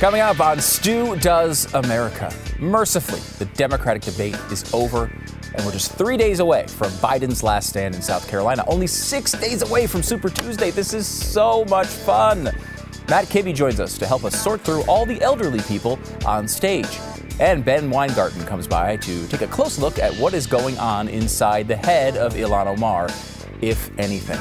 Coming up on Stu Does America. Mercifully, the Democratic debate is over, and we're just three days away from Biden's last stand in South Carolina. Only six days away from Super Tuesday. This is so much fun. Matt Kibbe joins us to help us sort through all the elderly people on stage. And Ben Weingarten comes by to take a close look at what is going on inside the head of Ilhan Omar, if anything.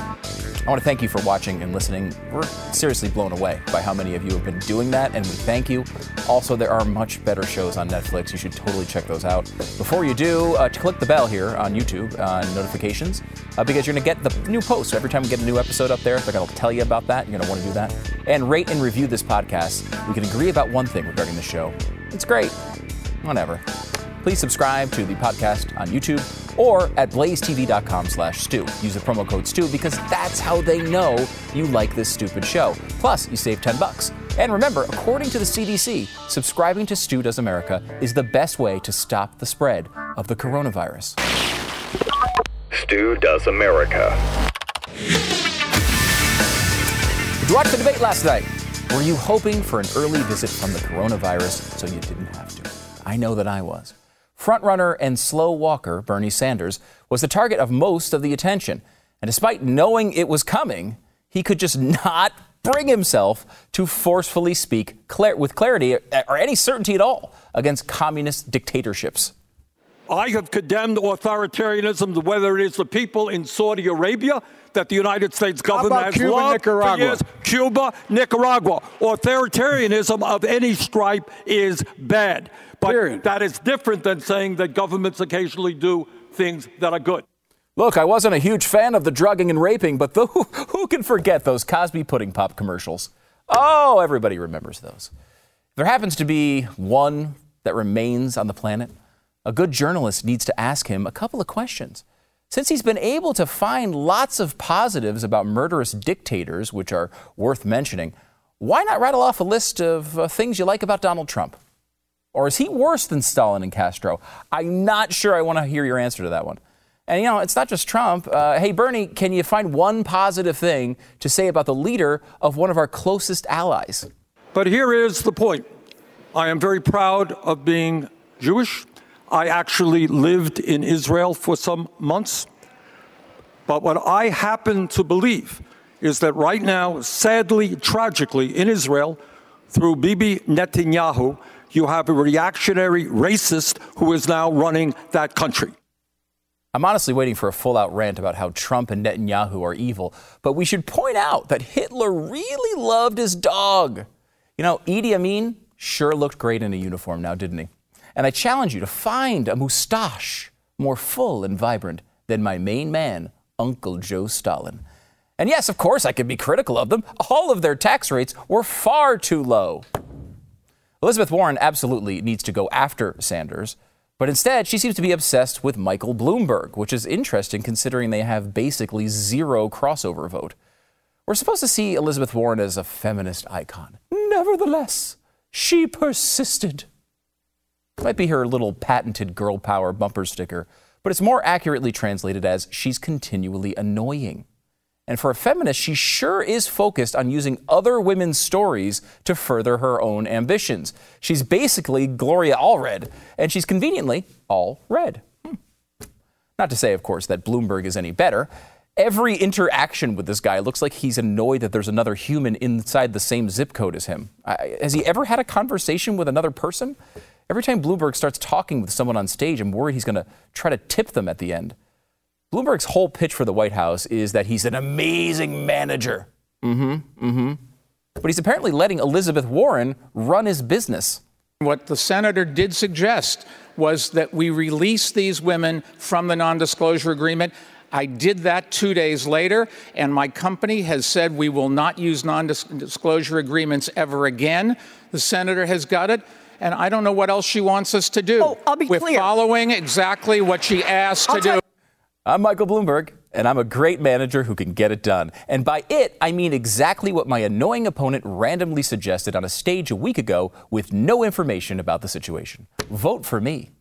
I want to thank you for watching and listening. We're seriously blown away by how many of you have been doing that, and we thank you. Also, there are much better shows on Netflix. You should totally check those out. Before you do, uh, click the bell here on YouTube on uh, notifications uh, because you're going to get the new post. Every time we get a new episode up there, they're going to tell you about that. You're going to want to do that. And rate and review this podcast. We can agree about one thing regarding the show. It's great. Whatever please subscribe to the podcast on YouTube or at blazetv.com slash stu. Use the promo code stu because that's how they know you like this stupid show. Plus, you save 10 bucks. And remember, according to the CDC, subscribing to Stu Does America is the best way to stop the spread of the coronavirus. Stu Does America. Did you watch the debate last night? Were you hoping for an early visit from the coronavirus so you didn't have to? I know that I was. Frontrunner and slow walker Bernie Sanders was the target of most of the attention. And despite knowing it was coming, he could just not bring himself to forcefully speak clar- with clarity or any certainty at all against communist dictatorships. I have condemned authoritarianism, whether it is the people in Saudi Arabia that the United States government has Cuba, loved Nicaragua? for years, Cuba, Nicaragua. Authoritarianism of any stripe is bad. But Period. that is different than saying that governments occasionally do things that are good. Look, I wasn't a huge fan of the drugging and raping, but the, who, who can forget those Cosby pudding pop commercials? Oh, everybody remembers those. There happens to be one that remains on the planet, a good journalist needs to ask him a couple of questions. Since he's been able to find lots of positives about murderous dictators, which are worth mentioning, why not rattle off a list of uh, things you like about Donald Trump? Or is he worse than Stalin and Castro? I'm not sure I want to hear your answer to that one. And you know, it's not just Trump. Uh, hey, Bernie, can you find one positive thing to say about the leader of one of our closest allies? But here is the point I am very proud of being Jewish. I actually lived in Israel for some months. But what I happen to believe is that right now, sadly, tragically, in Israel, through Bibi Netanyahu, you have a reactionary racist who is now running that country. I'm honestly waiting for a full out rant about how Trump and Netanyahu are evil, but we should point out that Hitler really loved his dog. You know, Idi Amin sure looked great in a uniform now, didn't he? And I challenge you to find a moustache more full and vibrant than my main man, Uncle Joe Stalin. And yes, of course, I can be critical of them. All of their tax rates were far too low. Elizabeth Warren absolutely needs to go after Sanders, but instead she seems to be obsessed with Michael Bloomberg, which is interesting considering they have basically zero crossover vote. We're supposed to see Elizabeth Warren as a feminist icon. Nevertheless, she persisted. Might be her little patented girl power bumper sticker, but it's more accurately translated as she's continually annoying. And for a feminist, she sure is focused on using other women's stories to further her own ambitions. She's basically Gloria Allred, and she's conveniently all red. Hmm. Not to say, of course, that Bloomberg is any better. Every interaction with this guy looks like he's annoyed that there's another human inside the same zip code as him. I, has he ever had a conversation with another person? Every time Bloomberg starts talking with someone on stage, I'm worried he's going to try to tip them at the end. Bloomberg's whole pitch for the White House is that he's an amazing manager. Mm-hmm. Mm-hmm. But he's apparently letting Elizabeth Warren run his business. What the senator did suggest was that we release these women from the non disclosure agreement. I did that two days later, and my company has said we will not use non disclosure agreements ever again. The senator has got it, and I don't know what else she wants us to do. Oh, I'll be We're clear. following exactly what she asked I'll to tell do. I'm Michael Bloomberg, and I'm a great manager who can get it done. And by it, I mean exactly what my annoying opponent randomly suggested on a stage a week ago with no information about the situation. Vote for me.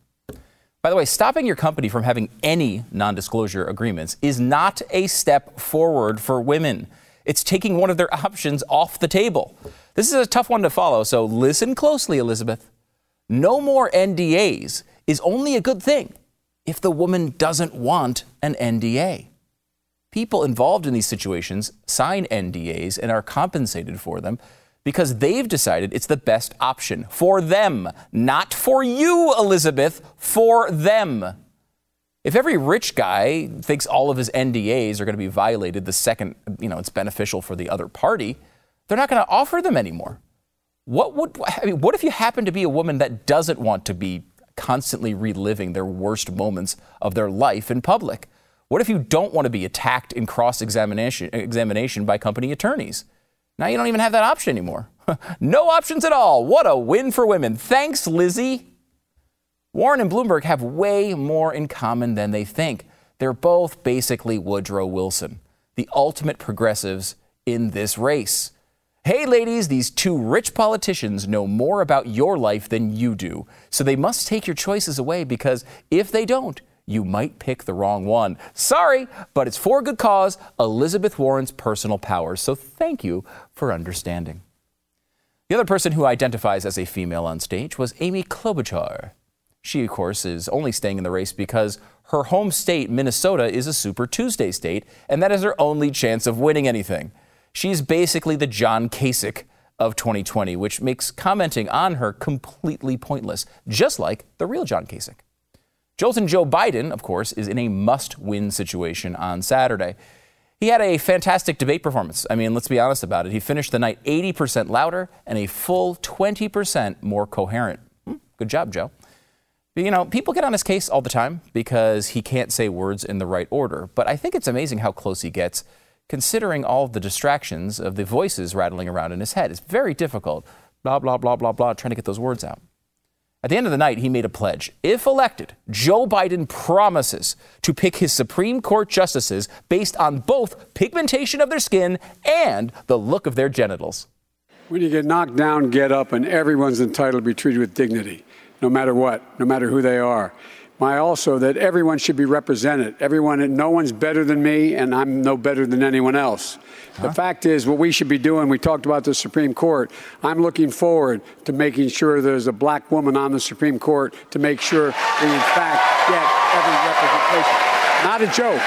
By the way, stopping your company from having any non disclosure agreements is not a step forward for women. It's taking one of their options off the table. This is a tough one to follow, so listen closely, Elizabeth. No more NDAs is only a good thing if the woman doesn't want an NDA. People involved in these situations sign NDAs and are compensated for them because they've decided it's the best option for them, not for you, Elizabeth, for them. If every rich guy thinks all of his NDAs are going to be violated the second, you know, it's beneficial for the other party, they're not going to offer them anymore. What would I mean, what if you happen to be a woman that doesn't want to be constantly reliving their worst moments of their life in public? What if you don't want to be attacked in cross examination by company attorneys? Now you don't even have that option anymore. no options at all. What a win for women. Thanks, Lizzie. Warren and Bloomberg have way more in common than they think. They're both basically Woodrow Wilson, the ultimate progressives in this race. Hey, ladies, these two rich politicians know more about your life than you do, so they must take your choices away because if they don't, you might pick the wrong one. Sorry, but it's for good cause Elizabeth Warren's personal powers. So thank you for understanding. The other person who identifies as a female on stage was Amy Klobuchar. She, of course, is only staying in the race because her home state, Minnesota, is a Super Tuesday state, and that is her only chance of winning anything. She's basically the John Kasich of 2020, which makes commenting on her completely pointless, just like the real John Kasich. Jolton Joe Biden, of course, is in a must win situation on Saturday. He had a fantastic debate performance. I mean, let's be honest about it. He finished the night 80% louder and a full 20% more coherent. Hmm, good job, Joe. But, you know, people get on his case all the time because he can't say words in the right order. But I think it's amazing how close he gets, considering all the distractions of the voices rattling around in his head. It's very difficult. Blah, blah, blah, blah, blah, trying to get those words out. At the end of the night, he made a pledge. If elected, Joe Biden promises to pick his Supreme Court justices based on both pigmentation of their skin and the look of their genitals. When you get knocked down, get up, and everyone's entitled to be treated with dignity, no matter what, no matter who they are my also that everyone should be represented. Everyone, no one's better than me, and I'm no better than anyone else. Huh? The fact is, what we should be doing, we talked about the Supreme Court. I'm looking forward to making sure there's a black woman on the Supreme Court to make sure we, in fact, get every representation. Not a joke.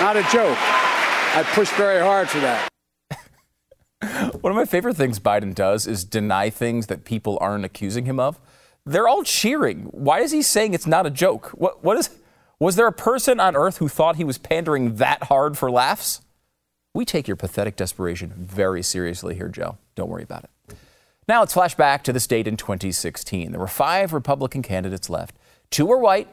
Not a joke. I pushed very hard for that. One of my favorite things Biden does is deny things that people aren't accusing him of. They're all cheering. Why is he saying it's not a joke? What, what is, was there a person on earth who thought he was pandering that hard for laughs? We take your pathetic desperation very seriously here, Joe. Don't worry about it. Now let's flash back to this date in 2016. There were five Republican candidates left. Two were white,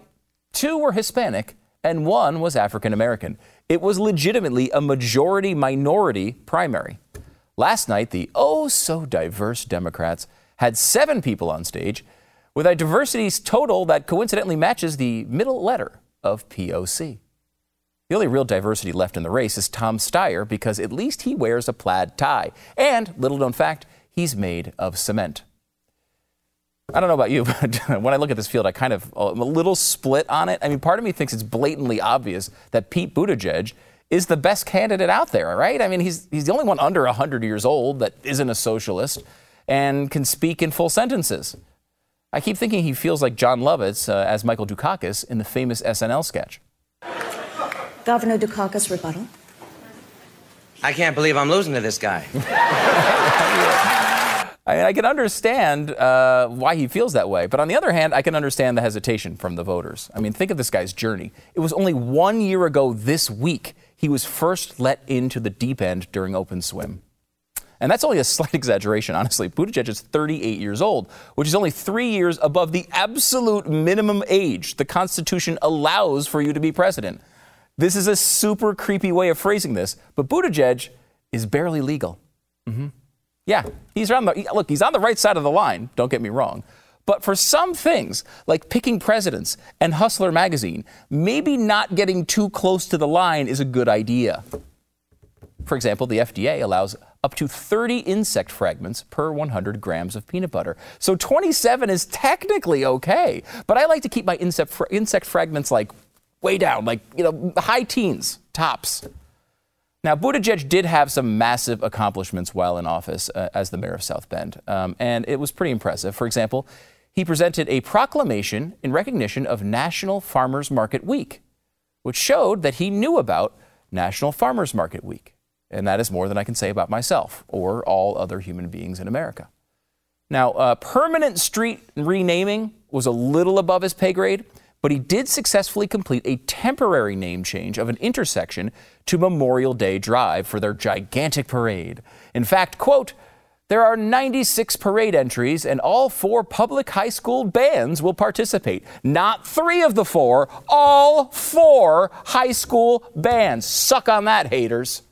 two were Hispanic, and one was African American. It was legitimately a majority minority primary. Last night, the oh so diverse Democrats had seven people on stage with a diversity total that coincidentally matches the middle letter of POC. The only real diversity left in the race is Tom Steyer because at least he wears a plaid tie. And, little known fact, he's made of cement. I don't know about you, but when I look at this field, I kind of uh, I'm a little split on it. I mean, part of me thinks it's blatantly obvious that Pete Buttigieg is the best candidate out there, right? I mean, he's, he's the only one under 100 years old that isn't a socialist and can speak in full sentences. I keep thinking he feels like Jon Lovitz uh, as Michael Dukakis in the famous SNL sketch. Governor Dukakis, rebuttal. I can't believe I'm losing to this guy. I, mean, I can understand uh, why he feels that way, but on the other hand, I can understand the hesitation from the voters. I mean, think of this guy's journey. It was only one year ago this week he was first let into the deep end during open swim. And that's only a slight exaggeration, honestly. Buttigieg is 38 years old, which is only three years above the absolute minimum age the Constitution allows for you to be president. This is a super creepy way of phrasing this, but Buttigieg is barely legal. Mm-hmm. Yeah, he's on the look. He's on the right side of the line. Don't get me wrong. But for some things, like picking presidents and Hustler magazine, maybe not getting too close to the line is a good idea. For example, the FDA allows up to 30 insect fragments per 100 grams of peanut butter. So 27 is technically okay, but I like to keep my insect, insect fragments like way down, like, you know, high teens, tops. Now, Buttigieg did have some massive accomplishments while in office uh, as the mayor of South Bend, um, and it was pretty impressive. For example, he presented a proclamation in recognition of National Farmers Market Week, which showed that he knew about National Farmers Market Week. And that is more than I can say about myself or all other human beings in America. Now, uh, permanent street renaming was a little above his pay grade, but he did successfully complete a temporary name change of an intersection to Memorial Day Drive for their gigantic parade. In fact, quote, there are 96 parade entries, and all four public high school bands will participate. Not three of the four, all four high school bands. Suck on that, haters.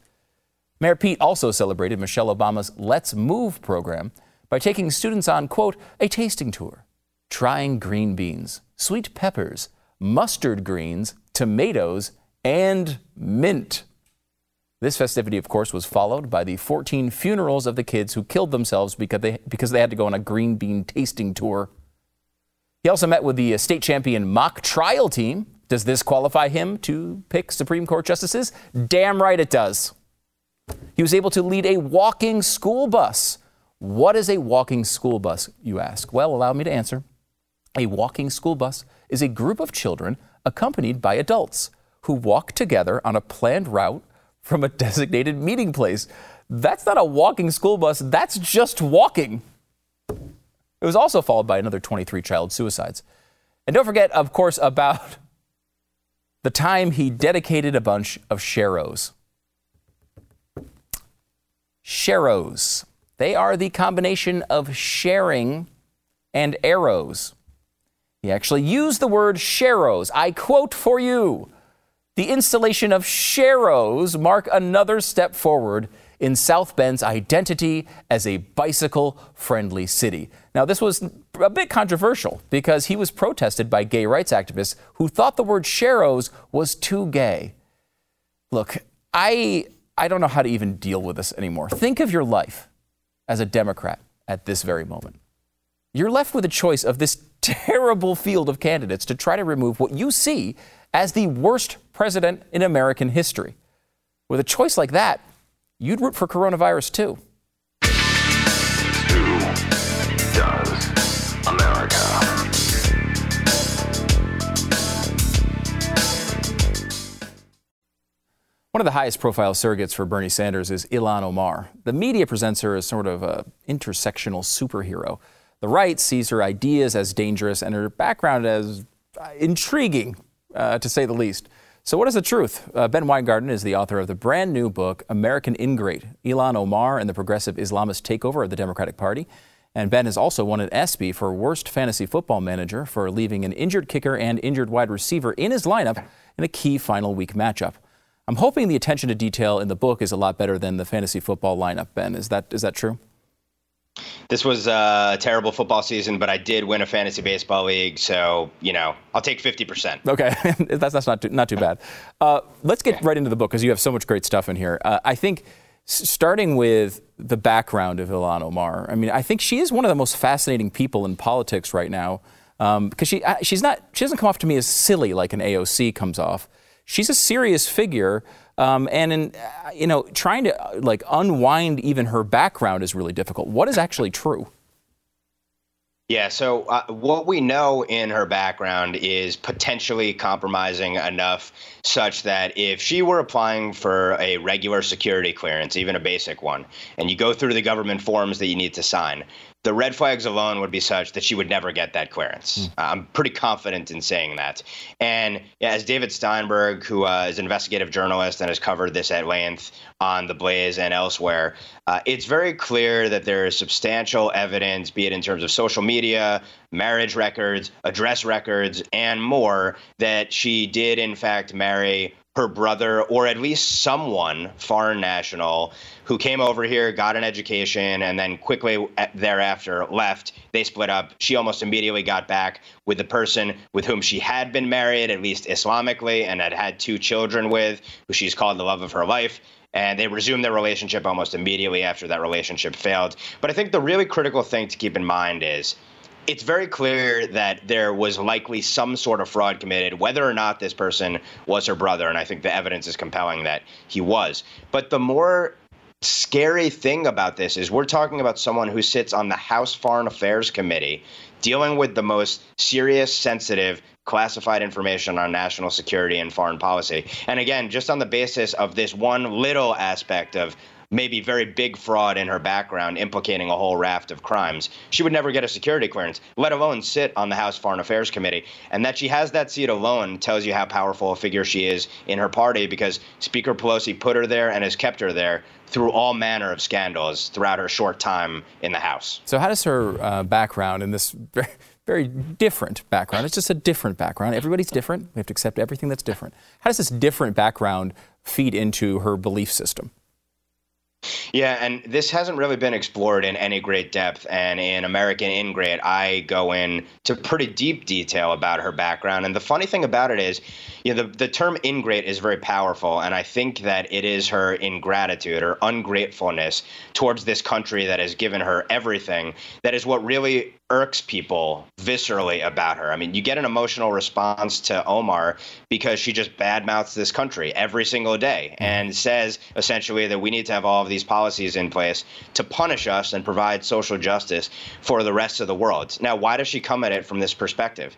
Mayor Pete also celebrated Michelle Obama's Let's Move program by taking students on, quote, a tasting tour, trying green beans, sweet peppers, mustard greens, tomatoes, and mint. This festivity, of course, was followed by the 14 funerals of the kids who killed themselves because they, because they had to go on a green bean tasting tour. He also met with the uh, state champion mock trial team. Does this qualify him to pick Supreme Court justices? Damn right it does. He was able to lead a walking school bus. What is a walking school bus, you ask? Well, allow me to answer. A walking school bus is a group of children accompanied by adults who walk together on a planned route from a designated meeting place. That's not a walking school bus, that's just walking. It was also followed by another 23 child suicides. And don't forget, of course, about the time he dedicated a bunch of Sharrows. Sharrows. They are the combination of sharing and arrows. He actually used the word Sharrows. I quote for you The installation of Sharrows mark another step forward in South Bend's identity as a bicycle friendly city. Now, this was a bit controversial because he was protested by gay rights activists who thought the word Sharrows was too gay. Look, I, I don't know how to even deal with this anymore. Think of your life as a Democrat at this very moment. You're left with a choice of this terrible field of candidates to try to remove what you see as the worst president in American history. With a choice like that, you'd root for coronavirus too. One of the highest profile surrogates for Bernie Sanders is Ilhan Omar. The media presents her as sort of a intersectional superhero. The right sees her ideas as dangerous and her background as uh, intriguing, uh, to say the least. So, what is the truth? Uh, ben Weingarten is the author of the brand new book, American Ingrate Ilhan Omar and the Progressive Islamist Takeover of the Democratic Party. And Ben has also won an ESPY for Worst Fantasy Football Manager for leaving an injured kicker and injured wide receiver in his lineup in a key final week matchup. I'm hoping the attention to detail in the book is a lot better than the fantasy football lineup, Ben. Is that, is that true? This was uh, a terrible football season, but I did win a fantasy baseball league, so you know I'll take fifty percent. Okay, that's, that's not too, not too bad. Uh, let's get right into the book because you have so much great stuff in here. Uh, I think starting with the background of Ilhan Omar. I mean, I think she is one of the most fascinating people in politics right now because um, she uh, she's not she doesn't come off to me as silly like an AOC comes off. She's a serious figure. Um, and in, you know, trying to like unwind even her background is really difficult. What is actually true? Yeah, so uh, what we know in her background is potentially compromising enough such that if she were applying for a regular security clearance, even a basic one, and you go through the government forms that you need to sign, the red flags alone would be such that she would never get that clearance. Mm. I'm pretty confident in saying that. And yeah, as David Steinberg, who uh, is an investigative journalist and has covered this at length on The Blaze and elsewhere, uh, it's very clear that there is substantial evidence, be it in terms of social media, marriage records, address records, and more, that she did in fact marry her brother or at least someone foreign national who came over here got an education and then quickly thereafter left. They split up. She almost immediately got back with the person with whom she had been married at least islamically and had had two children with who she's called the love of her life. And they resumed their relationship almost immediately after that relationship failed. But i think the really critical thing to keep in mind is it's very clear that there was likely some sort of fraud committed, whether or not this person was her brother. And I think the evidence is compelling that he was. But the more scary thing about this is we're talking about someone who sits on the House Foreign Affairs Committee dealing with the most serious, sensitive, classified information on national security and foreign policy. And again, just on the basis of this one little aspect of maybe very big fraud in her background implicating a whole raft of crimes. She would never get a security clearance, let alone sit on the House Foreign Affairs Committee. And that she has that seat alone tells you how powerful a figure she is in her party because Speaker Pelosi put her there and has kept her there through all manner of scandals throughout her short time in the House. So, how does her uh, background in this very, very different background, it's just a different background. Everybody's different. We have to accept everything that's different. How does this different background feed into her belief system? Yeah, and this hasn't really been explored in any great depth. And in American Ingrate, I go into pretty deep detail about her background. And the funny thing about it is, you know, the, the term ingrate is very powerful. And I think that it is her ingratitude or ungratefulness towards this country that has given her everything that is what really irks people viscerally about her. I mean, you get an emotional response to Omar because she just badmouths this country every single day hmm. and says essentially that we need to have all of these policies in place to punish us and provide social justice for the rest of the world. Now, why does she come at it from this perspective?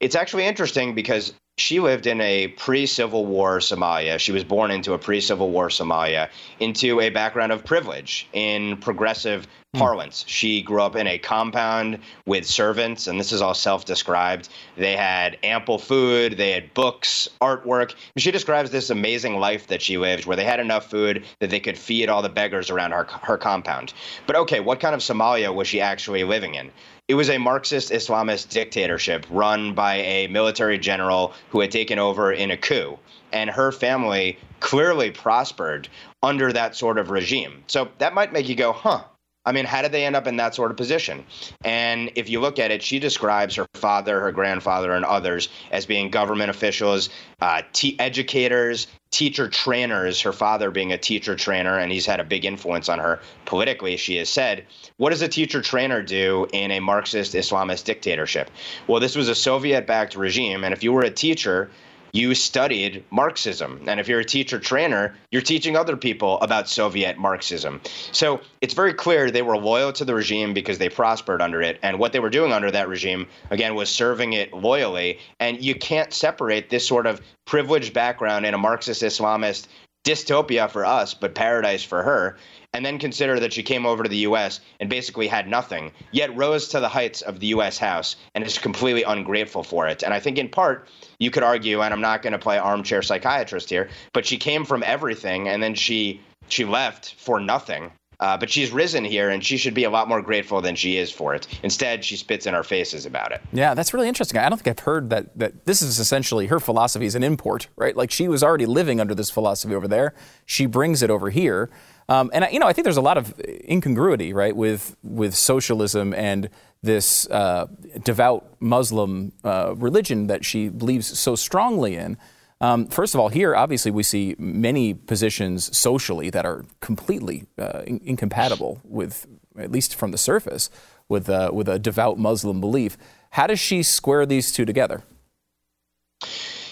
It's actually interesting because she lived in a pre Civil War Somalia. She was born into a pre Civil War Somalia, into a background of privilege in progressive Hmm. parlance. She grew up in a compound with servants, and this is all self described. They had ample food, they had books, artwork. She describes this amazing life that she lived where they had enough food that they could feed all the beggars around her, her compound. But okay, what kind of Somalia was she actually living in? It was a Marxist Islamist dictatorship run by a military general who had taken over in a coup. And her family clearly prospered under that sort of regime. So that might make you go, huh, I mean, how did they end up in that sort of position? And if you look at it, she describes her father, her grandfather, and others as being government officials, uh, t- educators, teacher trainers. Her father being a teacher trainer, and he's had a big influence on her politically, she has said. What does a teacher trainer do in a Marxist Islamist dictatorship? Well, this was a Soviet backed regime, and if you were a teacher, you studied Marxism. And if you're a teacher trainer, you're teaching other people about Soviet Marxism. So it's very clear they were loyal to the regime because they prospered under it. And what they were doing under that regime, again, was serving it loyally. And you can't separate this sort of privileged background in a Marxist Islamist dystopia for us, but paradise for her. And then consider that she came over to the U.S. and basically had nothing, yet rose to the heights of the U.S. House and is completely ungrateful for it. And I think in part, you could argue, and I'm not going to play armchair psychiatrist here, but she came from everything and then she she left for nothing. Uh, but she's risen here, and she should be a lot more grateful than she is for it. Instead, she spits in our faces about it. Yeah, that's really interesting. I don't think I've heard that that this is essentially her philosophy is an import, right? Like she was already living under this philosophy over there. She brings it over here. Um, and you know, I think there's a lot of incongruity, right, with with socialism and this uh, devout Muslim uh, religion that she believes so strongly in. Um, first of all, here obviously we see many positions socially that are completely uh, in- incompatible with, at least from the surface, with uh, with a devout Muslim belief. How does she square these two together?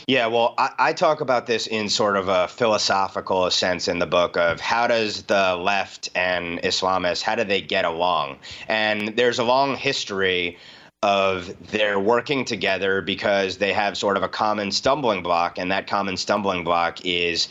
Yeah, well, I, I, talk about this in sort of a philosophical sense in the book of how does the left and Islamists how do they get along? And there's a long history of their working together because they have sort of a common stumbling block, and that common stumbling block is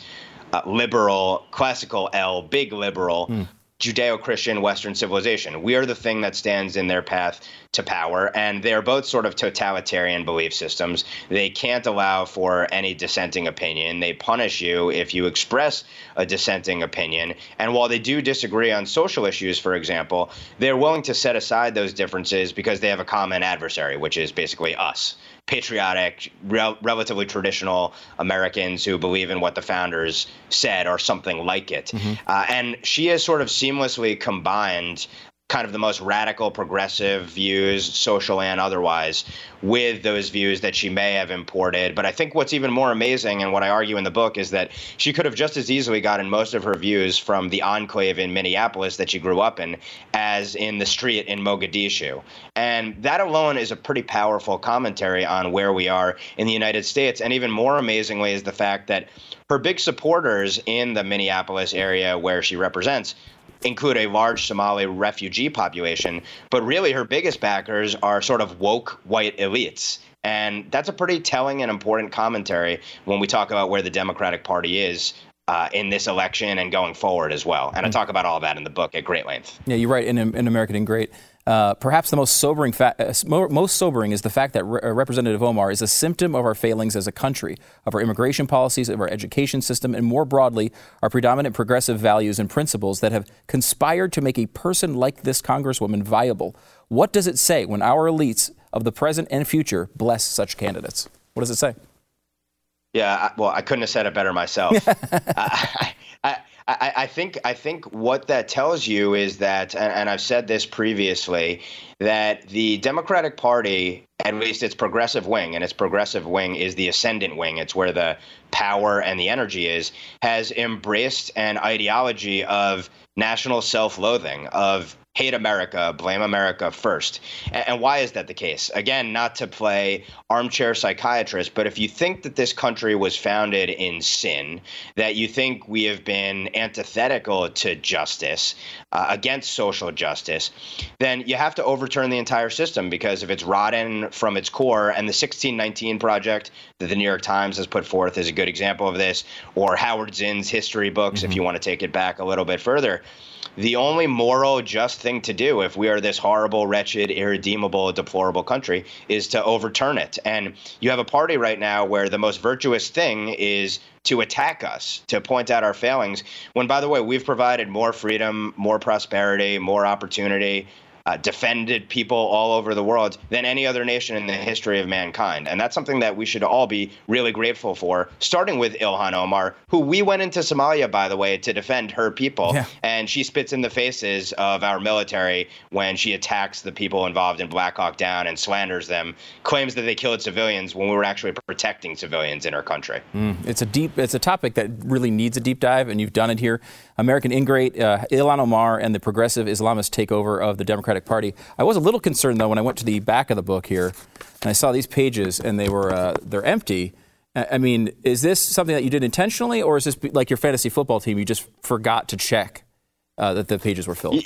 uh, liberal, classical L, big liberal. Mm. Judeo Christian Western civilization. We are the thing that stands in their path to power, and they're both sort of totalitarian belief systems. They can't allow for any dissenting opinion. They punish you if you express a dissenting opinion. And while they do disagree on social issues, for example, they're willing to set aside those differences because they have a common adversary, which is basically us patriotic, rel- relatively traditional Americans who believe in what the founders said or something like it. Mm-hmm. Uh, and she has sort of seamlessly combined kind of the most radical progressive views, social and otherwise, with those views that she may have imported. But I think what's even more amazing, and what I argue in the book, is that she could have just as easily gotten most of her views from the enclave in Minneapolis that she grew up in as in the street in Mogadishu. And that alone is a pretty powerful commentary on where we are in the United States. And even more amazingly is the fact that her big supporters in the Minneapolis area where she represents include a large Somali refugee population, but really her biggest backers are sort of woke white elites. And that's a pretty telling and important commentary when we talk about where the Democratic Party is uh, in this election and going forward as well. And I talk about all that in the book at great length. Yeah, you're right. In, in American Ingrate. Uh, perhaps the most sobering, fa- uh, most sobering is the fact that Re- uh, Representative Omar is a symptom of our failings as a country, of our immigration policies, of our education system, and more broadly, our predominant progressive values and principles that have conspired to make a person like this Congresswoman viable. What does it say when our elites of the present and future bless such candidates? What does it say? Yeah, well, I couldn't have said it better myself. I, I, I, think I think what that tells you is that, and, and I've said this previously, that the Democratic Party, at least its progressive wing, and its progressive wing is the ascendant wing, it's where the power and the energy is, has embraced an ideology of national self-loathing, of hate America, blame America first. And, why is that the case? Again, not to play armchair psychiatrist, but if you think that this country was founded in sin, that you think we have been antithetical to justice, uh, against social justice, then you have to overturn the entire system because if it's rotten from its core, and the 1619 project that the New York Times has put forth is a good example of this, or Howard Zinn's history books, mm-hmm. if you want to take it back a little bit further the only moral just thing to do if we are this horrible, wretched, irredeemable, deplorable country is to overturn it. And you have a party right now where the most virtuous thing is to attack us, to point out our failings, when, by the way, we've provided more freedom, more prosperity, more opportunity, uh, defended people all over the world than any other nation in the history of mankind. And that's something that we should all be really grateful for, starting with Ilhan Omar, who we went into Somalia, by the way, to defend her people. Yeah. And she spits in the faces of our military when she attacks the people involved in Black Hawk Down and slanders them, claims that they killed civilians when we were actually protecting civilians in her country. Mm, it's a deep, it's a topic that really needs a deep dive, and you've done it here. American Ingrate, uh, Ilhan Omar, and the progressive Islamist takeover of the Democratic Party. I was a little concerned though when I went to the back of the book here, and I saw these pages, and they were uh, they're empty. I mean, is this something that you did intentionally, or is this like your fantasy football team? You just forgot to check uh, that the pages were filled.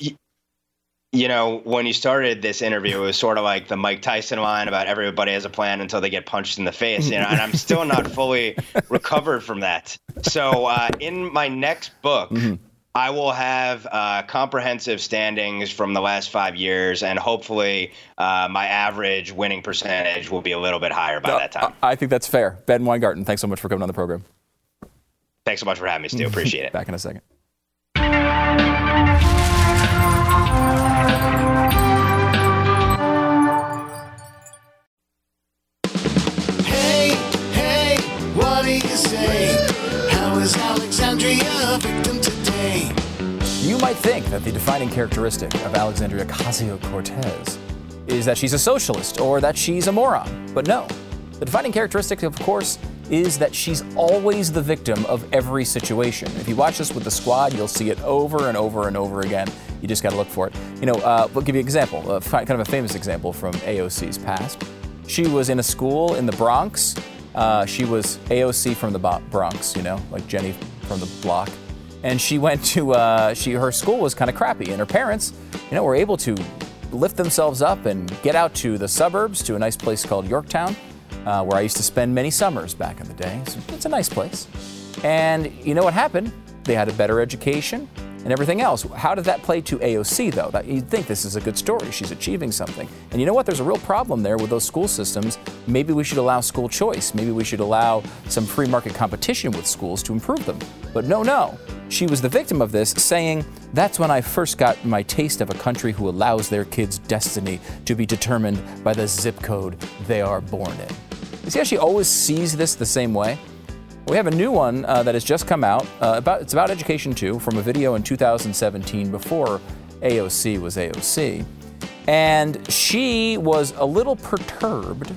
You know, when you started this interview, it was sort of like the Mike Tyson line about everybody has a plan until they get punched in the face. You know, and I'm still not fully recovered from that. So, uh, in my next book. Mm-hmm I will have uh, comprehensive standings from the last five years, and hopefully, uh, my average winning percentage will be a little bit higher by that time. I think that's fair. Ben Weingarten, thanks so much for coming on the program. Thanks so much for having me, Stu. Appreciate it. Back in a second. Hey, hey, what do you say? How is Alexandria victim to you might think that the defining characteristic of Alexandria Ocasio Cortez is that she's a socialist or that she's a moron. But no. The defining characteristic, of course, is that she's always the victim of every situation. If you watch this with the squad, you'll see it over and over and over again. You just got to look for it. You know, uh, we'll give you an example, kind of a famous example from AOC's past. She was in a school in the Bronx. Uh, she was AOC from the Bronx, you know, like Jenny from the block and she went to uh, she her school was kind of crappy, and her parents, you know, were able to lift themselves up and get out to the suburbs to a nice place called Yorktown, uh, where I used to spend many summers back in the day. So it's a nice place, and you know what happened? They had a better education and everything else. How did that play to AOC, though? That, you'd think this is a good story. She's achieving something. And you know what? There's a real problem there with those school systems. Maybe we should allow school choice. Maybe we should allow some free market competition with schools to improve them. But no, no. She was the victim of this, saying, That's when I first got my taste of a country who allows their kids' destiny to be determined by the zip code they are born in. You see how she always sees this the same way? We have a new one uh, that has just come out. Uh, about, it's about education too, from a video in 2017 before AOC was AOC. And she was a little perturbed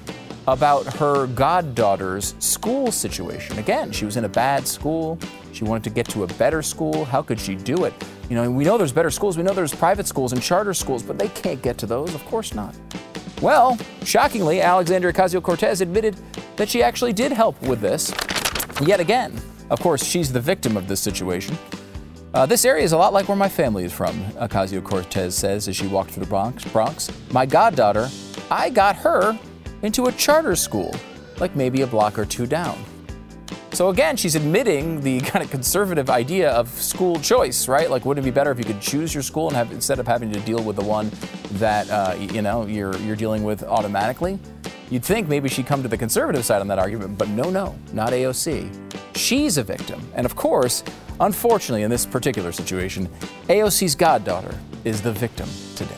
about her goddaughter's school situation. Again, she was in a bad school. She wanted to get to a better school. How could she do it? You know, we know there's better schools. We know there's private schools and charter schools, but they can't get to those. Of course not. Well, shockingly, Alexandria Ocasio Cortez admitted that she actually did help with this. Yet again, of course, she's the victim of this situation. Uh, this area is a lot like where my family is from, Ocasio Cortez says as she walked through the Bronx. Bronx. My goddaughter, I got her into a charter school, like maybe a block or two down. So again, she's admitting the kind of conservative idea of school choice, right? Like, wouldn't it be better if you could choose your school and have instead of having to deal with the one that uh, you know you're you're dealing with automatically? You'd think maybe she'd come to the conservative side on that argument, but no, no, not AOC. She's a victim, and of course, unfortunately, in this particular situation, AOC's goddaughter is the victim today.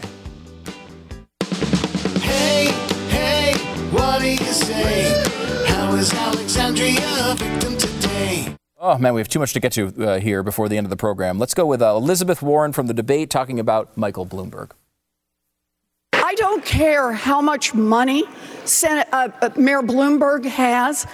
Hey, hey, what do you say? How is Alexandria a victim today? Oh man, we have too much to get to uh, here before the end of the program. Let's go with uh, Elizabeth Warren from the debate talking about Michael Bloomberg. I don't care how much money Senate, uh, uh, Mayor Bloomberg has.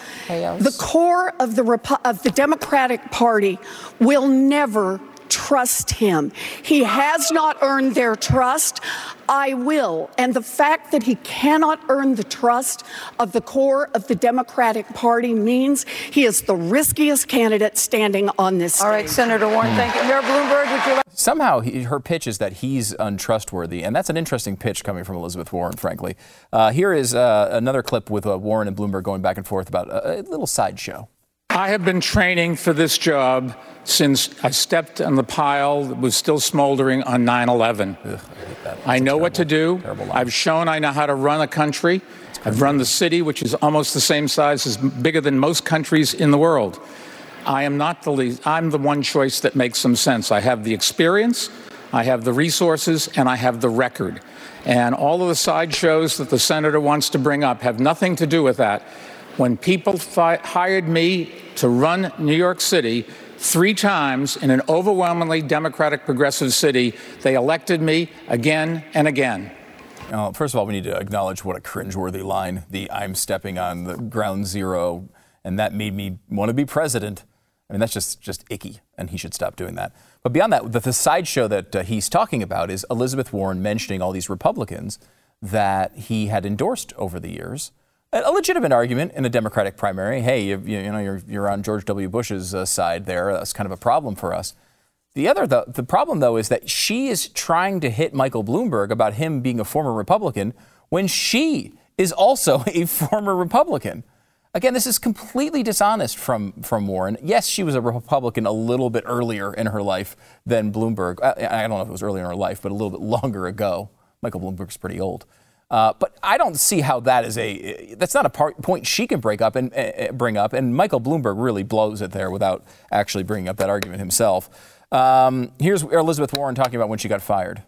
The core of the Repu- of the Democratic Party will never trust him. He has not earned their trust. I will. And the fact that he cannot earn the trust of the core of the Democratic Party means he is the riskiest candidate standing on this stage. All right, Senator Warren, thank you. Mayor Bloomberg, would you like? Somehow, he, her pitch is that he's untrustworthy, and that's an interesting pitch coming from Elizabeth Warren, frankly. Uh, here is uh, another clip with uh, Warren and Bloomberg going back and forth about a, a little sideshow. I have been training for this job since I stepped on the pile that was still smoldering on 9 11. I know what to do. I've shown I know how to run a country. I've run the city, which is almost the same size, as bigger than most countries in the world. I am not the least, I'm the one choice that makes some sense. I have the experience, I have the resources, and I have the record. And all of the sideshows that the senator wants to bring up have nothing to do with that. When people fi- hired me to run New York City three times in an overwhelmingly Democratic progressive city, they elected me again and again. Uh, first of all, we need to acknowledge what a cringeworthy line the I'm stepping on the ground zero, and that made me want to be president. I mean, that's just, just icky, and he should stop doing that. But beyond that, the, the sideshow that uh, he's talking about is Elizabeth Warren mentioning all these Republicans that he had endorsed over the years. A legitimate argument in a Democratic primary. Hey, you, you know, you're, you're on George W. Bush's uh, side there. That's kind of a problem for us. The other, the, the problem though, is that she is trying to hit Michael Bloomberg about him being a former Republican when she is also a former Republican. Again, this is completely dishonest from, from Warren. Yes, she was a Republican a little bit earlier in her life than Bloomberg. I, I don't know if it was earlier in her life, but a little bit longer ago. Michael Bloomberg's pretty old. Uh, but I don't see how that is a that's not a part, point she can break up and uh, bring up. And Michael Bloomberg really blows it there without actually bringing up that argument himself. Um, here's Elizabeth Warren talking about when she got fired.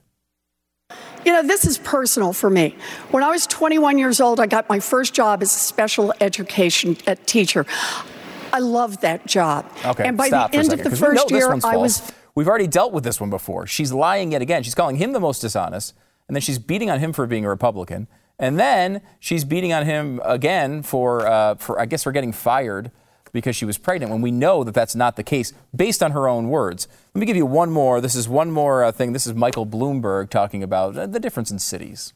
You know, this is personal for me. When I was 21 years old, I got my first job as a special education uh, teacher. I loved that job. Okay, and by stop the end second, of the first year, I was We've already dealt with this one before. She's lying yet again. She's calling him the most dishonest, and then she's beating on him for being a Republican, and then she's beating on him again for, uh, for I guess, for getting fired because she was pregnant. When we know that that's not the case, based on her own words. Let me give you one more. This is one more uh, thing. This is Michael Bloomberg talking about uh, the difference in cities.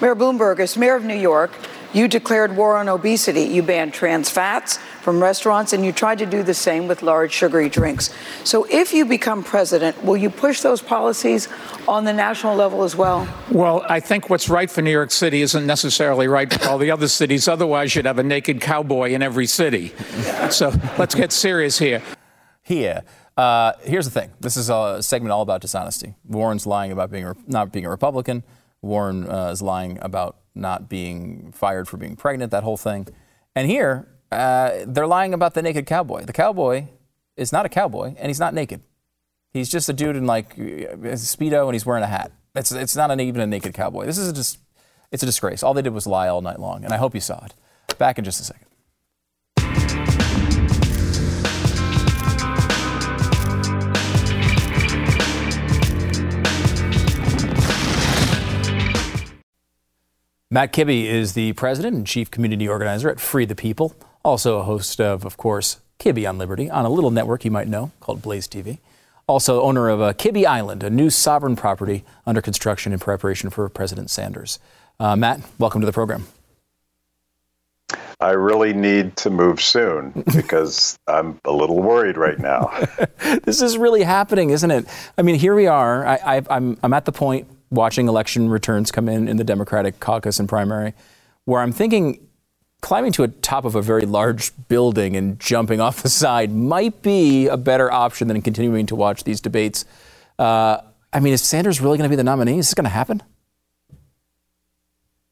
Mayor Bloomberg, as mayor of New York, you declared war on obesity. You banned trans fats from restaurants, and you tried to do the same with large sugary drinks. So, if you become president, will you push those policies on the national level as well? Well, I think what's right for New York City isn't necessarily right for all the other cities. Otherwise, you'd have a naked cowboy in every city. So let's get serious here. Here. Uh, here's the thing. This is a segment all about dishonesty. Warren's lying about being a, not being a Republican. Warren uh, is lying about not being fired for being pregnant. That whole thing. And here, uh, they're lying about the naked cowboy. The cowboy is not a cowboy, and he's not naked. He's just a dude in like speedo, and he's wearing a hat. It's it's not an, even a naked cowboy. This is just it's a disgrace. All they did was lie all night long, and I hope you saw it. Back in just a second. Matt Kibbe is the president and chief community organizer at Free the People also a host of, of course, Kibbe on Liberty on a little network you might know called Blaze TV. Also, owner of uh, Kibbe Island, a new sovereign property under construction in preparation for President Sanders. Uh, Matt, welcome to the program. I really need to move soon because I'm a little worried right now. this is really happening, isn't it? I mean, here we are. I, I, I'm, I'm at the point watching election returns come in in the Democratic caucus and primary where I'm thinking climbing to a top of a very large building and jumping off the side might be a better option than continuing to watch these debates. Uh, I mean, is Sanders really going to be the nominee? Is this going to happen?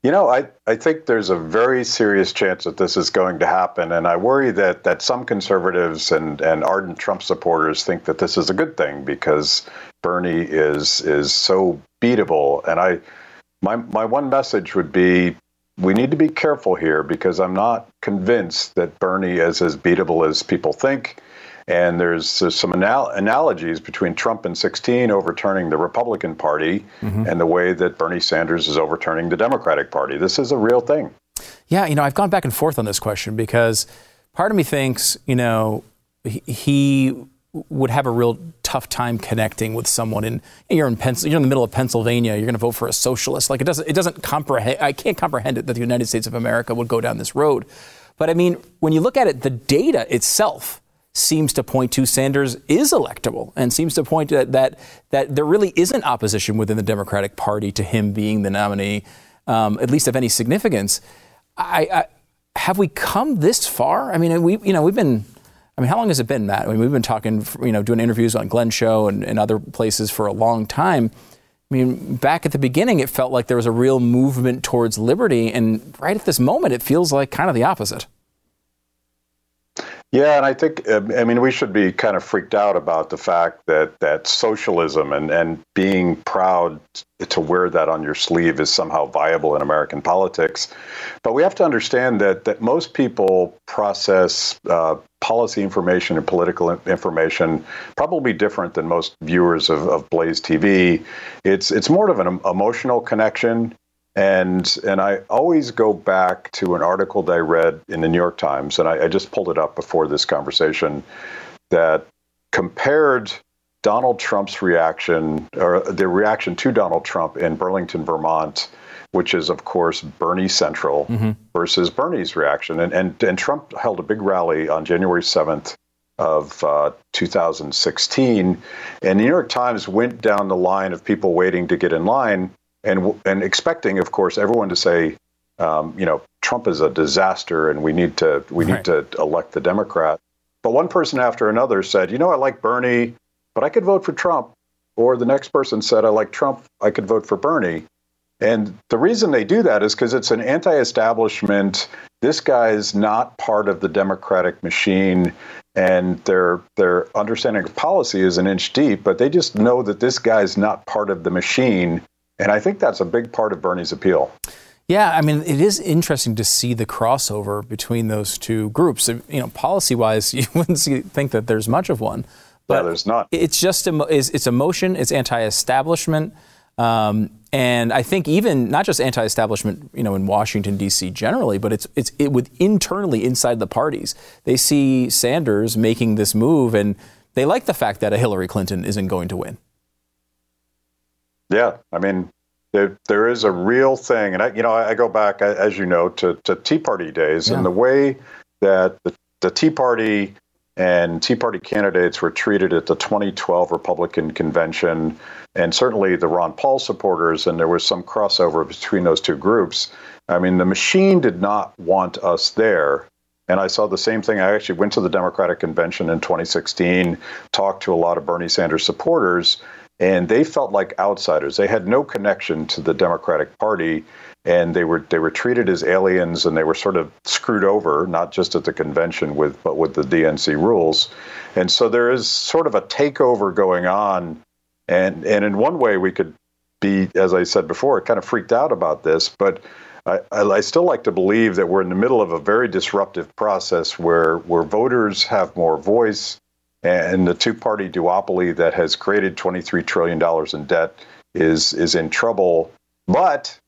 You know, I, I think there's a very serious chance that this is going to happen. And I worry that, that some conservatives and, and ardent Trump supporters think that this is a good thing because Bernie is is so beatable. And I my my one message would be we need to be careful here because I'm not convinced that Bernie is as beatable as people think. And there's, there's some anal- analogies between Trump and 16 overturning the Republican Party mm-hmm. and the way that Bernie Sanders is overturning the Democratic Party. This is a real thing. Yeah, you know, I've gone back and forth on this question because part of me thinks, you know, he would have a real tough time connecting with someone in you're in Pens- you're in the middle of Pennsylvania you're going to vote for a socialist like it doesn't it doesn't comprehend I can't comprehend it that the United States of America would go down this road but I mean when you look at it the data itself seems to point to Sanders is electable and seems to point to that, that, there really isn't opposition within the Democratic Party to him being the nominee, um, at least of any significance. I, I, have we come this far? I mean, we, you know, we've been, I mean, how long has it been, Matt? I mean, we've been talking, you know, doing interviews on Glenn Show and, and other places for a long time. I mean, back at the beginning, it felt like there was a real movement towards liberty. And right at this moment, it feels like kind of the opposite. Yeah, and I think um, I mean we should be kind of freaked out about the fact that that socialism and and being proud to wear that on your sleeve is somehow viable in American politics. But we have to understand that that most people process uh, policy information and political information probably different than most viewers of, of Blaze TV. It's it's more of an emotional connection and and I always go back to an article that I read in the New York Times, and I, I just pulled it up before this conversation, that compared Donald Trump's reaction, or the reaction to Donald Trump in Burlington, Vermont, which is of course Bernie Central, mm-hmm. versus Bernie's reaction. And, and and Trump held a big rally on January seventh of uh, 2016, and the New York Times went down the line of people waiting to get in line and and expecting, of course, everyone to say, um, you know, Trump is a disaster, and we need to we right. need to elect the Democrat. But one person after another said, you know, I like Bernie, but I could vote for Trump. Or the next person said, I like Trump, I could vote for Bernie. And the reason they do that is because it's an anti-establishment. This guy is not part of the Democratic machine, and their their understanding of policy is an inch deep. But they just know that this guy is not part of the machine, and I think that's a big part of Bernie's appeal. Yeah, I mean, it is interesting to see the crossover between those two groups. You know, policy-wise, you wouldn't see, think that there's much of one, but yeah, there's not. It's just a, it's, it's emotion. It's anti-establishment, um, and I think even not just anti-establishment, you know, in Washington D.C. generally, but it's it's it with internally inside the parties. They see Sanders making this move, and they like the fact that a Hillary Clinton isn't going to win. Yeah, I mean, there, there is a real thing, and I, you know, I, go back, as you know, to, to Tea Party days, yeah. and the way that the, the Tea Party and Tea Party candidates were treated at the 2012 Republican convention, and certainly the Ron Paul supporters, and there was some crossover between those two groups. I mean, the machine did not want us there. And I saw the same thing. I actually went to the Democratic convention in 2016, talked to a lot of Bernie Sanders supporters, and they felt like outsiders. They had no connection to the Democratic Party, and they were they were treated as aliens, and they were sort of screwed over, not just at the convention with but with the DNC rules. And so there is sort of a takeover going on, and and in one way we could be, as I said before, kind of freaked out about this, but. I, I, still like to believe that we're in the middle of a very disruptive process where where voters have more voice, and the two-party duopoly that has created 23 trillion dollars in debt is is in trouble. But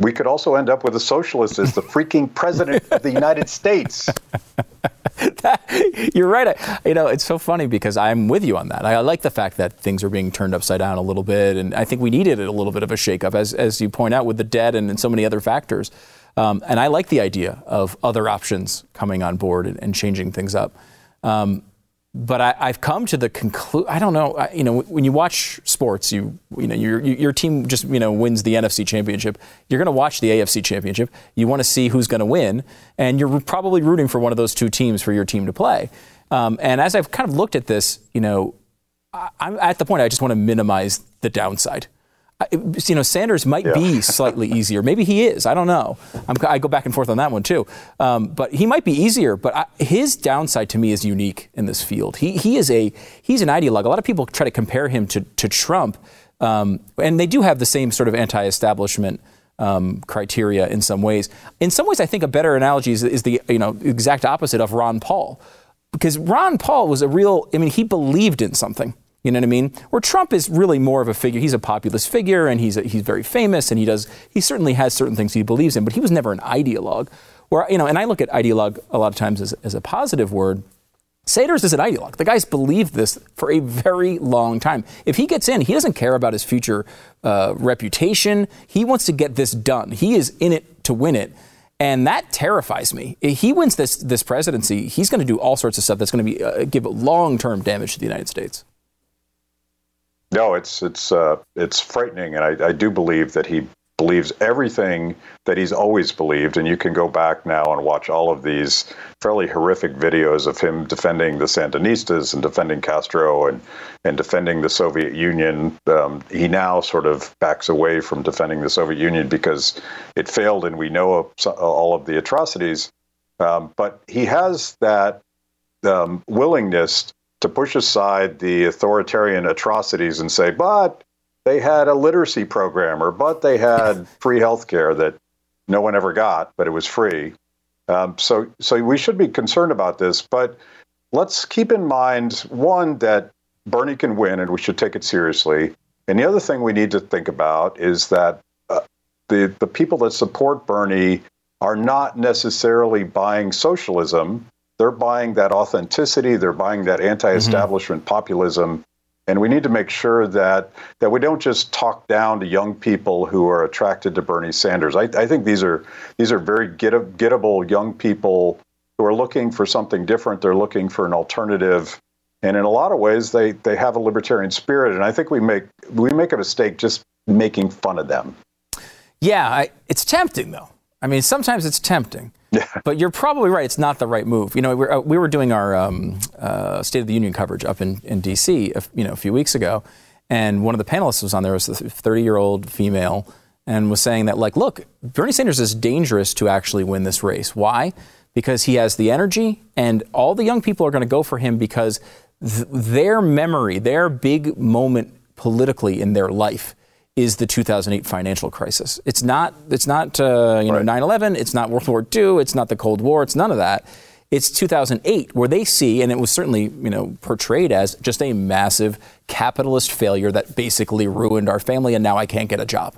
we could also end up with a socialist as the freaking president of the United States. You're right. I, you know, it's so funny because I'm with you on that. I, I, like the fact that things are being turned upside down a little bit, and I think we needed a little bit of a shakeup, as as you point out, with the debt and, and so many other factors. Um, and I like the idea of other options coming on board and, and changing things up. Um, but I, have come to the conclusion. I don't know. I, you know, when you watch sports, you you know your your team just you know wins the NFC Championship. You're going to watch the AFC Championship. You want to see who's going to win, and you're probably rooting for one of those two teams for your team to play. Um, and as I've kind of looked at this, you know, I, I'm at the point I just want to minimize the downside you know, Sanders might yeah. be slightly easier. Maybe he is. I don't know. I'm, i go back and forth on that one too. Um, but he might be easier. But I, his downside to me is unique in this field. He he is a he's an ideologue. A lot of people try to compare him to to Trump, um, and they do have the same sort of anti-establishment. Um, criteria in some ways. In some ways, I think a better analogy is, is the you know exact opposite of Ron Paul, because Ron Paul was a real. I mean, he believed in something. You know what I mean? Where Trump is really more of a figure. He's a populist figure, and he's a, he's very famous, and he does he certainly has certain things he believes in, but he was never an ideologue. Where you know, and I look at ideologue a lot of times as, as a positive word. Sanders is an ideologue. The guy's believed this for a very long time. If he gets in, he doesn't care about his future uh, reputation. He wants to get this done. He is in it to win it. And that terrifies me. If he wins this, this presidency, he's going to do all sorts of stuff that's going to be, uh, give long term damage to the United States. No, it's it's uh, it's frightening, and I, I do believe that he believes everything that he's always believed. And you can go back now and watch all of these fairly horrific videos of him defending the Sandinistas and defending Castro and and defending the Soviet Union. Um, he now sort of backs away from defending the Soviet Union because it failed, and we know all of the atrocities. Um, but he has that um, willingness to push aside the authoritarian atrocities and say, but they had a literacy program or but they had free health care that no one ever got, but it was free. Um, so, so we should be concerned about this, but let's keep in mind one that Bernie can win, and we should take it seriously. And the other thing we need to think about is that uh, the the people that support Bernie are not necessarily buying socialism they're buying that authenticity, they're buying that anti-establishment mm-hmm. populism, and we need to make sure that that we don't just talk down to young people who are attracted to Bernie Sanders. I, I think these are these are very get, gettable young people who are looking for something different. They're looking for an alternative, and in a lot of ways, they they have a libertarian spirit. And I think we make we make a mistake just making fun of them. Yeah, I, it's tempting though. I mean, sometimes it's tempting. But you're probably right. It's not the right move. You know, we were, uh, we were doing our um, uh, State of the Union coverage up in, in D.C. A, you know, a few weeks ago, and one of the panelists was on there was a 30 year old female and was saying that like, look, Bernie Sanders is dangerous to actually win this race. Why? Because he has the energy, and all the young people are going to go for him because th- their memory, their big moment politically in their life is the 2008 financial crisis. It's not, it's not uh, you know, 9 11, it's not World War II, it's not the Cold War, it's none of that. It's 2008 where they see, and it was certainly you know portrayed as just a massive capitalist failure that basically ruined our family, and now I can't get a job.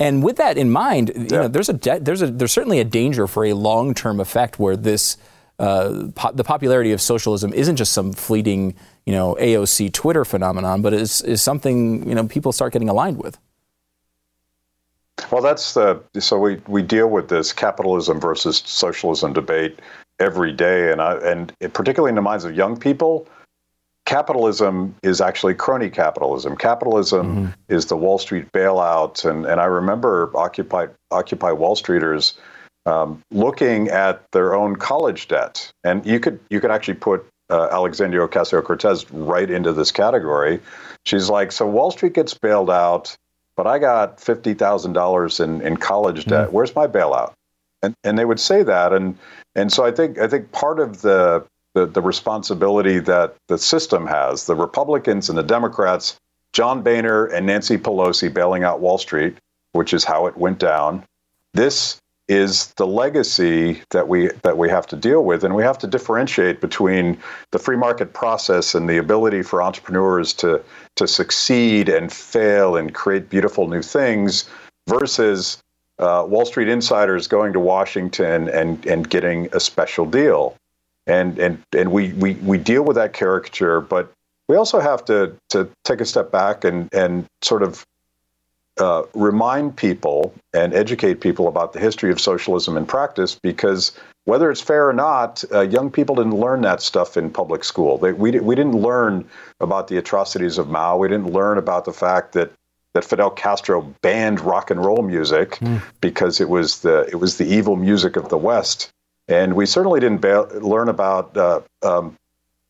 And with that in mind, you know, there's a de- there's a there's certainly a danger for a long-term effect where this uh, po- the popularity of socialism isn't just some fleeting you know AOC Twitter phenomenon, but is is something you know people start getting aligned with. Well, that's the so we we deal with this capitalism versus socialism debate every day, and I, and particularly in the minds of young people, capitalism is actually crony capitalism. Capitalism mm-hmm. is the Wall Street bailout, and and I remember Occupy Occupy Wall Streeters um, looking at their own college debt, and you could you could actually put uh, Alexandria Ocasio Cortez right into this category. She's like, so Wall Street gets bailed out but I got fifty thousand dollars in in college debt. Mm. Where's my bailout? And and they would say that, and and so I think I think part of the the, the responsibility that the system has, the Republicans and the Democrats, John Boehner and Nancy Pelosi bailing out Wall Street, which is how it went down. This is the legacy that we that we have to deal with and we have to differentiate between the free market process and the ability for entrepreneurs to to succeed and fail and create beautiful new things versus uh, Wall Street insiders going to Washington and, and getting a special deal. And, and, and we, we, we deal with that caricature, but we also have to, to take a step back and, and sort of uh, remind people and educate people about the history of socialism in practice because whether it's fair or not, uh, young people didn't learn that stuff in public school. They, we, we didn't learn about the atrocities of Mao. We didn't learn about the fact that, that Fidel Castro banned rock and roll music mm. because it was the it was the evil music of the West. And we certainly didn't ba- learn about uh, um,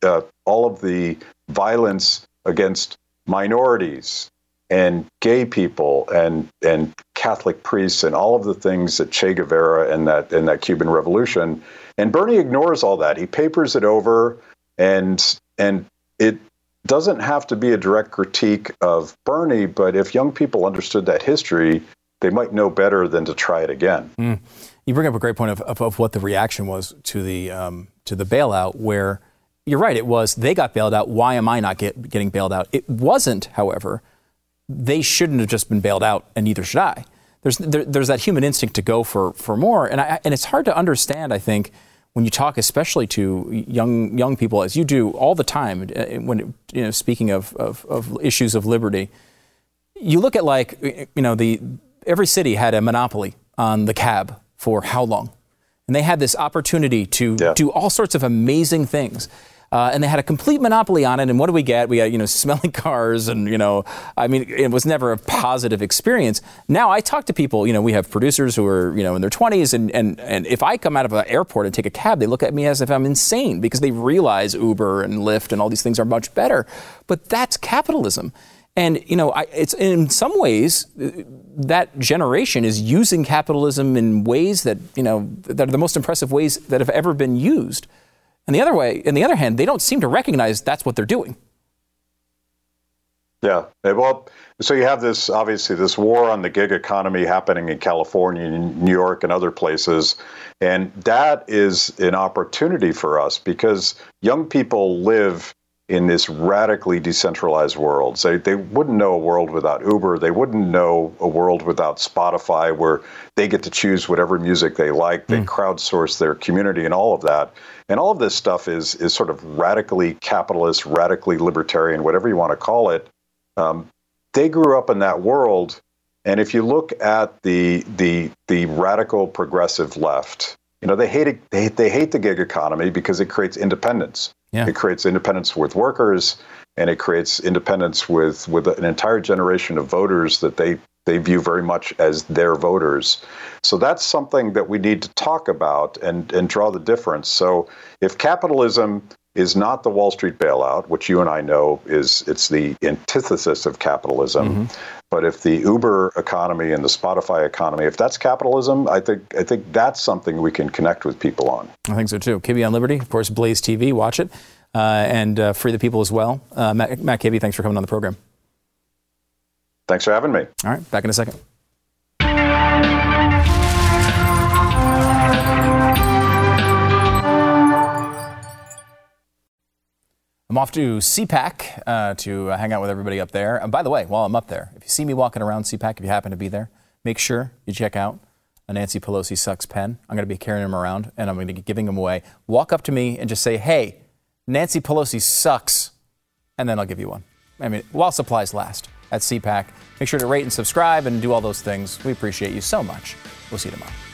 uh, all of the violence against minorities and gay people and and Catholic priests and all of the things that Che Guevara and that and that Cuban Revolution. And Bernie ignores all that. He papers it over, and and it doesn't have to be a direct critique of Bernie. But if young people understood that history, they might know better than to try it again. Mm. You bring up a great point of, of, of what the reaction was to the um, to the bailout, where you're right. It was they got bailed out. Why am I not get, getting bailed out? It wasn't, however they shouldn't have just been bailed out, and neither should I. There's, there, there's that human instinct to go for, for more. And, I, and it's hard to understand, I think, when you talk especially to young, young people, as you do all the time, uh, when, you know, speaking of, of, of issues of liberty, you look at like, you know, the, every city had a monopoly on the cab for how long? And they had this opportunity to yeah. do all sorts of amazing things. Uh, and they had a complete monopoly on it. And what do we get? We got you know smelling cars, and you know, I mean, it was never a positive experience. Now I talk to people. You know, we have producers who are you know in their 20s, and and and if I come out of an airport and take a cab, they look at me as if I'm insane because they realize Uber and Lyft and all these things are much better. But that's capitalism. And you know, I, it's in some ways that generation is using capitalism in ways that you know that are the most impressive ways that have ever been used. And the other way, on the other hand, they don't seem to recognize that's what they're doing. Yeah. Well, so you have this obviously this war on the gig economy happening in California, New York, and other places. And that is an opportunity for us because young people live in this radically decentralized world. They, they wouldn't know a world without Uber. They wouldn't know a world without Spotify, where they get to choose whatever music they like. They mm. crowdsource their community and all of that. And all of this stuff is is sort of radically capitalist, radically libertarian, whatever you want to call it. Um, they grew up in that world, and if you look at the the the radical progressive left, you know they hate it, they they hate the gig economy because it creates independence. Yeah. It creates independence with workers, and it creates independence with with an entire generation of voters that they they view very much as their voters. So that's something that we need to talk about and, and draw the difference. So if capitalism is not the Wall Street bailout, which you and I know is it's the antithesis of capitalism. Mm-hmm. But if the Uber economy and the Spotify economy, if that's capitalism, I think I think that's something we can connect with people on. I think so too. Kibbe on Liberty, of course, Blaze TV, watch it, uh, and uh, free the people as well. Uh, Matt, Matt Kibbe, thanks for coming on the program. Thanks for having me. All right, back in a second. I'm off to CPAC uh, to uh, hang out with everybody up there. And by the way, while I'm up there, if you see me walking around CPAC, if you happen to be there, make sure you check out a Nancy Pelosi sucks pen. I'm going to be carrying them around and I'm going to be giving them away. Walk up to me and just say, hey, Nancy Pelosi sucks. And then I'll give you one. I mean, while supplies last at CPAC. Make sure to rate and subscribe and do all those things. We appreciate you so much. We'll see you tomorrow.